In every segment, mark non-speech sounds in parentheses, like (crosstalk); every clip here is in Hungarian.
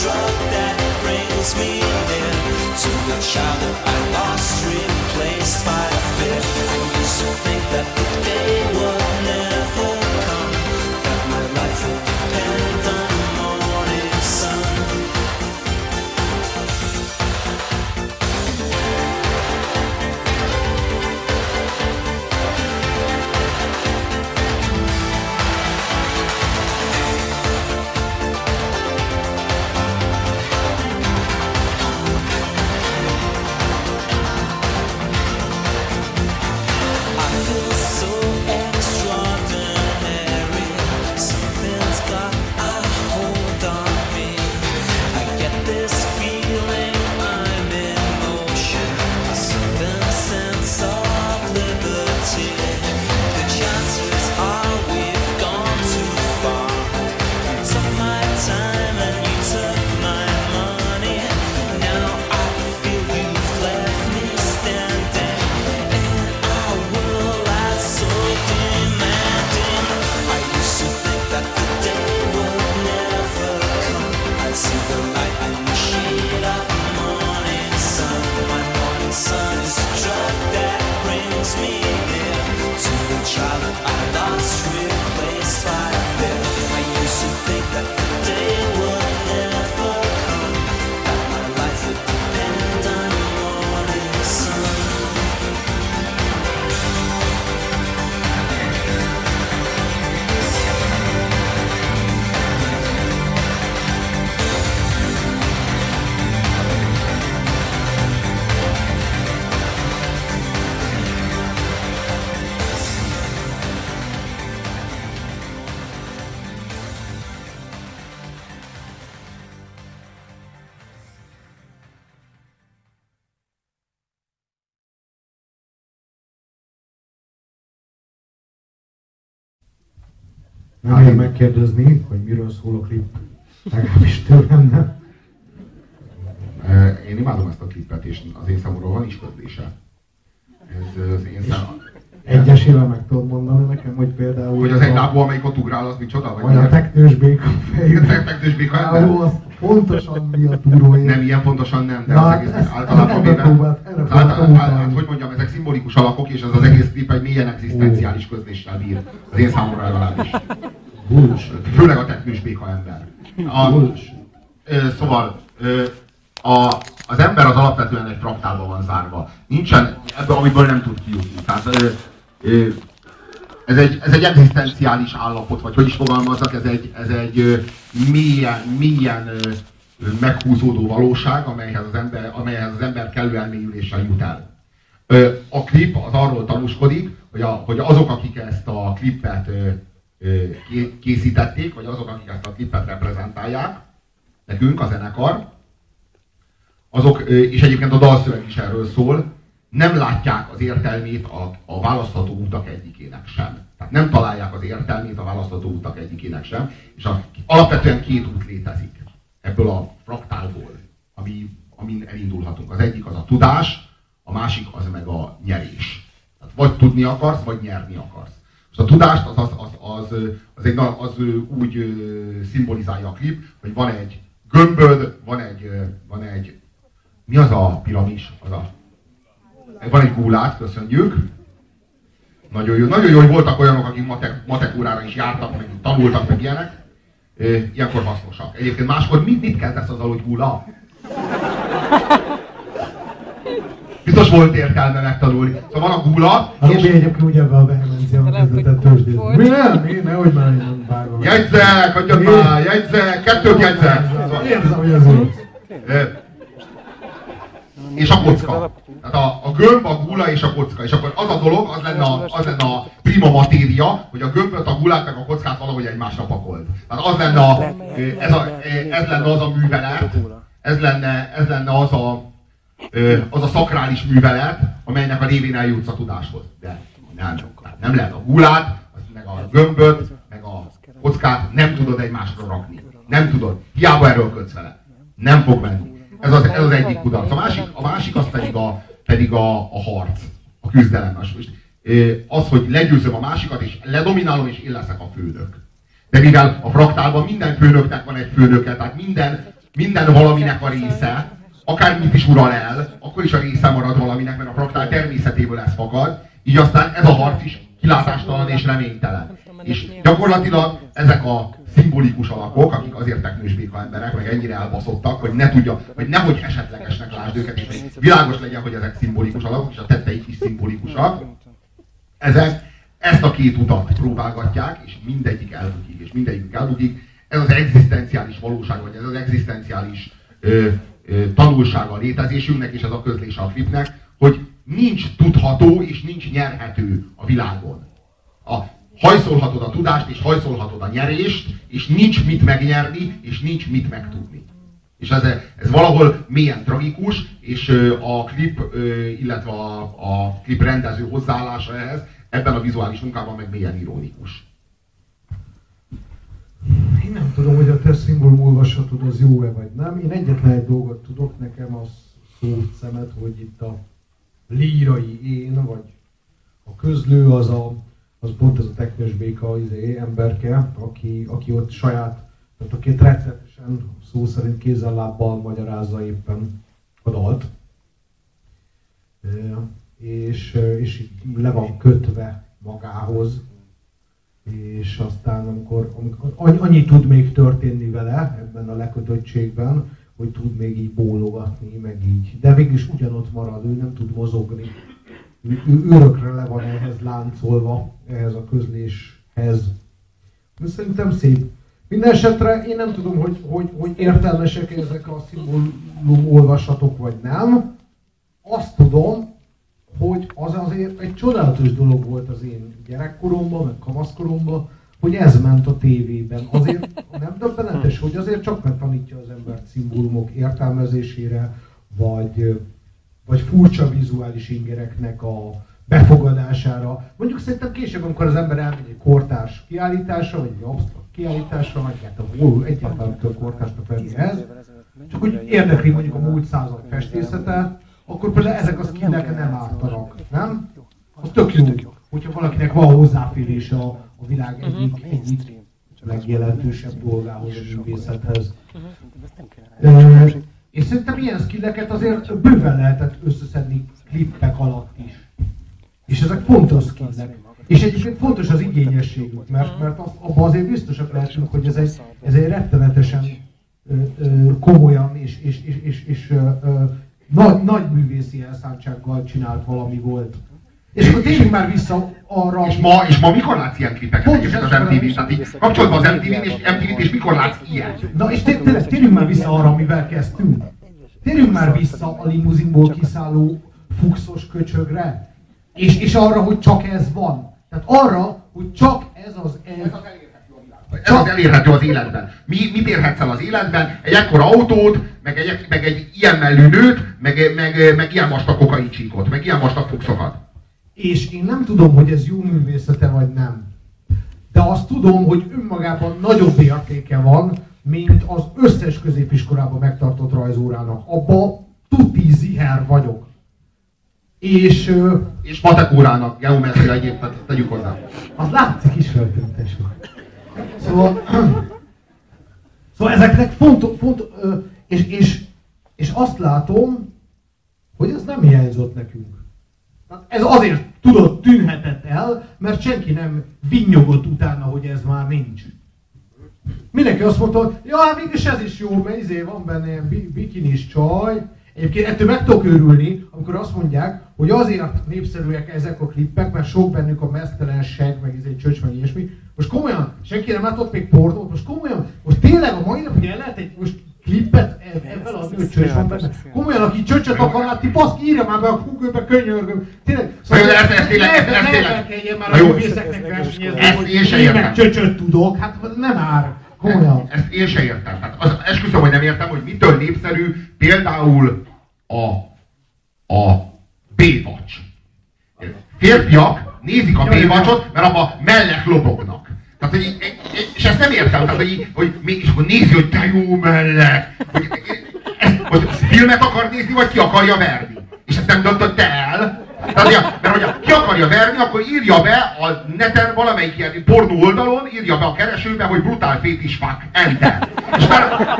drug that brings me near to the child that I Nem hát, megkérdezni, hogy miről szól a klip. Legalábbis tőlem nem. Én imádom ezt a klipet, és az én számomra van is közdése. Ez az én szám... Egyesével meg tudod mondani nekem, hogy például... Hogy az egy lábú, amelyik ott ugrál, az micsoda? Vagy, vagy a teknős béka (laughs) fejű. A teknős béka ember? az pontosan mi a túrója. Nem, ilyen pontosan nem, de az egész általában véve... Hogy mondjam, ezek szimbolikus alakok, és ez az egész klip egy mélyen egzisztenciális közléssel bír. Az én számomra legalábbis. Főleg a teknős béka ember. A, ö, szóval ö, a, az ember az alapvetően egy fraktálba van zárva. Nincsen ebből, amiből nem tud kijutni. Tehát, ö, ö, ez egy, ez egy egzisztenciális állapot, vagy hogy is fogalmazzak, ez egy, ez egy mélyen, mélyen meghúzódó valóság, amelyhez az ember, amelyhez az ember kellő elmélyüléssel jut el. A klip az arról tanúskodik, hogy, a, hogy azok, akik ezt a klipet készítették, vagy azok, akik ezt a klipet reprezentálják, nekünk, a zenekar, azok, és egyébként a dalszöveg is erről szól, nem látják az értelmét a, a választható utak egyikének sem. Tehát nem találják az értelmét a választható utak egyikének sem, és a, alapvetően két út létezik ebből a fraktálból, ami, amin elindulhatunk. Az egyik az a tudás, a másik az meg a nyerés. Tehát vagy tudni akarsz, vagy nyerni akarsz. És a tudást az, az, az, az, az, egy, az úgy szimbolizálja a klip, hogy van egy gömböd, van egy, van egy mi az a piramis? Az a, van egy gulát, köszönjük. Nagyon jó, nagyon jó, hogy voltak olyanok, akik matek, matek órára is jártak, meg tanultak, meg ilyenek. Ilyenkor hasznosak. Egyébként máskor mit, mit kezdesz azzal, hogy gula? Biztos volt értelme megtanulni. Szóval van a gula. A és... egyébként ugye ebben a vehemenciában kezdett tőzsdézni. Mi nem? Mi? Nehogy már nem vágom. Jegyzek, hagyjad már, jegyzek, kettőt jegyzek. Szóval, Érzem, hogy ez úgy. És a kocka. Tehát a, a gömb, a gula és a kocka. És akkor az a dolog, az lenne a, az lenne a prima matéria, hogy a gömböt, a gulát meg a kockát valahogy egymásra pakolt. Tehát az lenne, a, ez, a, ez lenne az a művelet, ez lenne, ez lenne az a, az a szakrális művelet, amelynek a révén eljutsz a tudáshoz. De nem, nem lehet a gulát, meg a gömböt, meg a kockát nem tudod egymásra rakni. Nem tudod. Hiába erőlködsz vele. Nem fog menni. Ez az, ez az egyik kudarc. A másik, a másik az pedig a, pedig a, a harc, a küzdelem. Az, hogy legyőzöm a másikat, és ledominálom, és én leszek a főnök. De mivel a fraktálban minden főnöknek van egy főnöke, tehát minden, minden valaminek a része, akármit is ural el, akkor is a része marad valaminek, mert a fraktál természetéből ez fakad, így aztán ez a harc is kilátástalan és reménytelen. És gyakorlatilag ezek a szimbolikus alakok, akik azért teknős béka emberek, meg ennyire elbaszottak, hogy ne tudja, hogy nehogy esetlegesnek lásd őket, és világos legyen, hogy ezek szimbolikus alakok, és a tetteik is szimbolikusak. Ezek ezt a két utat próbálgatják, és mindegyik elbukik, és mindegyik elbukik. Ez az egzisztenciális valóság, vagy ez az egzisztenciális ö, tanulsága létezésünknek, és ez a közlés a klipnek, hogy nincs tudható és nincs nyerhető a világon. A hajszolhatod a tudást, és hajszolhatod a nyerést, és nincs mit megnyerni, és nincs mit megtudni. És ez, ez valahol mélyen tragikus, és a klip, illetve a, a klip rendező hozzáállása ehhez ebben a vizuális munkában meg mélyen ironikus. Én nem tudom, hogy a te szimbólum olvasatod az jó-e vagy nem. Én egyetlen egy dolgot tudok, nekem az szót szemet, hogy itt a lírai én, vagy a közlő az a az pont ez a teknős béka izé, emberke, aki, aki ott saját, tehát aki rettenetesen szó szerint kézzel-lábbal magyarázza éppen a dalt. És, és le van kötve magához, és aztán amikor, amikor annyi tud még történni vele ebben a lekötöttségben, hogy tud még így bólogatni, meg így. De végül is ugyanott marad, ő nem tud mozogni örökre le van ehhez láncolva, ehhez a közléshez. De szerintem szép. Minden esetre én nem tudom, hogy, hogy, hogy értelmesek ezek a szimbólum olvasatok, vagy nem. Azt tudom, hogy az azért egy csodálatos dolog volt az én gyerekkoromban, meg kamaszkoromban, hogy ez ment a tévében. Azért nem döbbenetes, hogy azért csak megtanítja az embert szimbólumok értelmezésére, vagy vagy furcsa vizuális ingereknek a befogadására. Mondjuk szerintem később, amikor az ember elmegy egy kortárs kiállításra, vagy egy absztrakt kiállításra, vagy hát a hol egyáltalán kell kortársnak venni ez, csak hogy érdekli mondjuk a múlt század festészete, akkor például ezek a skillek nem ártanak, nem? Az tök jó, hogyha valakinek van hozzáférése a, a világ mhm. egyik, egyik legjelentősebb dolgához, a művészethez. Uh, és szerintem ilyen skilleket azért bőven lehetett összeszedni klippek alatt is. És ezek fontos skillek. És egyébként fontos az igényességük, mert, mert abban azért biztosak lehetünk, hogy ez egy, ez egy rettenetesen ö, ö, komolyan és, és, és, és, és ö, ö, nagy, nagy művészi elszántsággal csinált valami volt. És akkor térjünk már vissza arra... És ma, és ma mikor látsz ilyen klipeket egyébként az MTV-n? Tehát így kapcsolatban az MTV-n és MTV-t, és mikor látsz ilyen? Na és tényleg térjünk már vissza arra, amivel kezdtünk. Térjünk már vissza a limuzinból kiszálló fuxos köcsögre. És, és arra, hogy csak ez van. Tehát arra, hogy csak ez az ez. Ez az elérhető az életben. Mi, mit érhetsz el az életben? Egy ekkora autót, meg egy, meg egy ilyen mellű nőt, meg, meg, meg ilyen vastag kokaincsíkot, meg ilyen vastag fuxokat. És én nem tudom, hogy ez jó művészete vagy nem. De azt tudom, hogy önmagában nagyobb értéke van, mint az összes középiskolában megtartott rajzórának. Abba tuti ziher vagyok. És, és matek órának, geometria egyébként, tegyük hozzá. Az látszik is feltűntes. Szóval, (clears throat) szóval ezeknek fontos, fontos és, és, és azt látom, hogy ez nem hiányzott nekünk. Ez azért tudott, tűnhetett el, mert senki nem vinnyogott utána, hogy ez már nincs. Mindenki azt mondta, hogy ja, hát mégis ez is jó, mert izé van benne ilyen bikinis csaj. Egyébként ettől meg tudok őrülni, amikor azt mondják, hogy azért népszerűek ezek a klippek, mert sok bennük a mesztelen seg, meg izé csöcs, meg ilyesmi. Most komolyan, senki nem látott még pornót, most komolyan, most tényleg a mai napig el lehet egy, most klippet ebben az ő csöcs van benne. Komolyan, aki csöcsöt akar látni, basz, írja már be a Google-be, könyörgöm. Tényleg, szóval ez, ez, tényleg, ez, ez tényleg. már a művészeknek versenyezni, hogy én meg csöcsöt tudok, hát nem ár. Komolyan. Ezt én se értem. Hát az, esküszöm, hogy nem értem, hogy mitől népszerű például a, a Baywatch. Férfiak nézik a Baywatchot, mert abban mellek lobognak. Tehát, hogy, és ezt nem értem, tehát, hogy, hogy és akkor nézi, hogy te jó mellek. Hogy, ezt, hogy filmet akar nézni, vagy ki akarja verni. És ezt nem döntötte el. Tehát, mert hogyha ki akarja verni, akkor írja be a neten valamelyik ilyen pornó oldalon, írja be a keresőbe, hogy brutál fétis fuck, enter. És már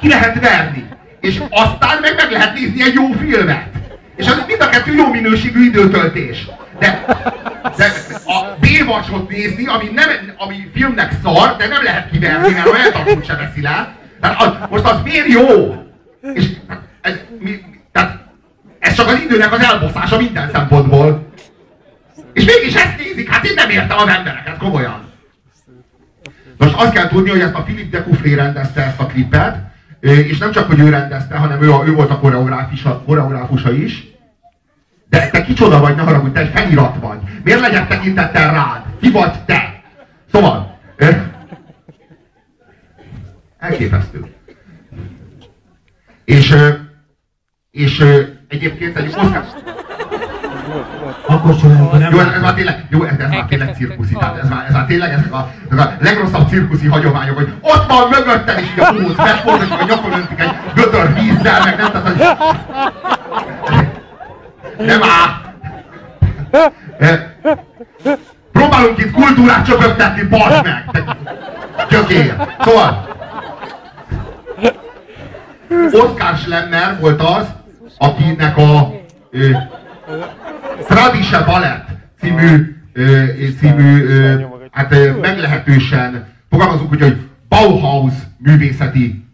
ki lehet verni. És aztán meg meg lehet nézni egy jó filmet. És az mind a kettő jó minőségű időtöltés. De, de a Baywatch-ot nézni, ami, nem, ami filmnek szar, de nem lehet kiverni, mert olyan tartót se veszi le. Tehát az, most az miért jó? És ez, mi, tehát ez csak az időnek az elboszása minden szempontból. És mégis ezt nézik, hát én nem értem az embereket, komolyan. Most azt kell tudni, hogy ezt a Philip de Coufflé rendezte ezt a klipet, és nem csak, hogy ő rendezte, hanem ő, ő volt a koreográfusa is. De te kicsoda vagy, ne haragudj, te egy felirat vagy. Miért legyek tekintettel rád? Ki vagy te? Szóval, elképesztő. És, és egyébként egy Oscar... Akkor csináljuk, nem jó, ez, ez már tényleg, jó, ez, ez már tényleg cirkuszi, tehát ez már, ez már tényleg ezek a, ezek a legrosszabb cirkuszi hagyományok, hogy ott van mögöttem, és így a póc megfordul, és a nyakon öntik egy gödör vízzel, meg nem, tehát, hogy... Nem áll! Próbálunk itt kultúrát csöpögtetni, basd meg! Gyökér! Szóval... Oscar Schlemmer volt az, akinek a ö, Tradise Ballet című, ö, című ö, hát meglehetősen, fogalmazunk úgy, hogy Bauhaus művészeti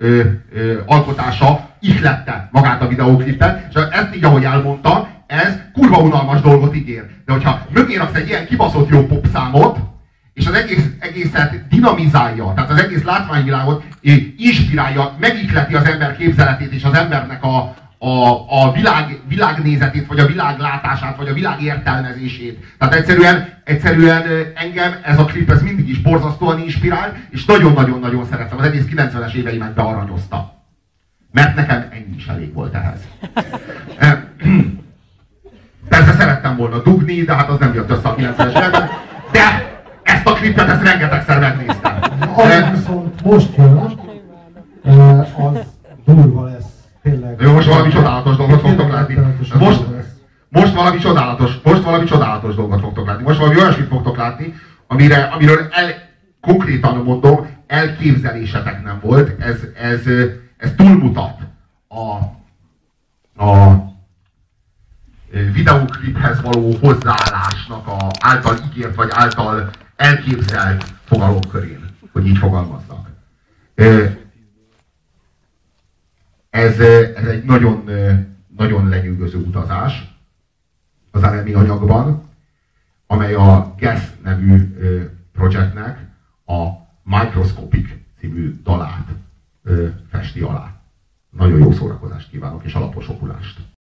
alkotása ihlette magát a videóklipet, és ezt így, ahogy elmondta, ez kurva unalmas dolgot ígér. De hogyha mögé raksz egy ilyen kibaszott jó popszámot, és az egész, egészet dinamizálja, tehát az egész látványvilágot inspirálja, megikleti az ember képzeletét és az embernek a, a, a világ, világnézetét, vagy a világlátását, vagy a világ értelmezését. Tehát egyszerűen, egyszerűen engem ez a klip ez mindig is borzasztóan inspirál, és nagyon-nagyon-nagyon szerettem. Az egész 90-es éveimet bearanyozta. Mert nekem ennyi is elég volt ehhez. Persze szeret, szerettem volna dugni, de hát az nem jött össze a 90-es években. De ezt a klipet, ezt rengetegszer megnéztem. Az viszont most jön, látni, amire, amiről el, konkrétan mondom, elképzelésetek nem volt. Ez, ez, ez túlmutat a, a videókliphez való hozzáállásnak a által ígért vagy által elképzelt fogalomkörén, hogy így fogalmaznak. Ez, ez egy nagyon, nagyon lenyűgöző utazás az elemi anyagban, amely a GES nevű projektnek a Microscopic című dalát festi alá. Nagyon jó szórakozást kívánok, és alapos okulást!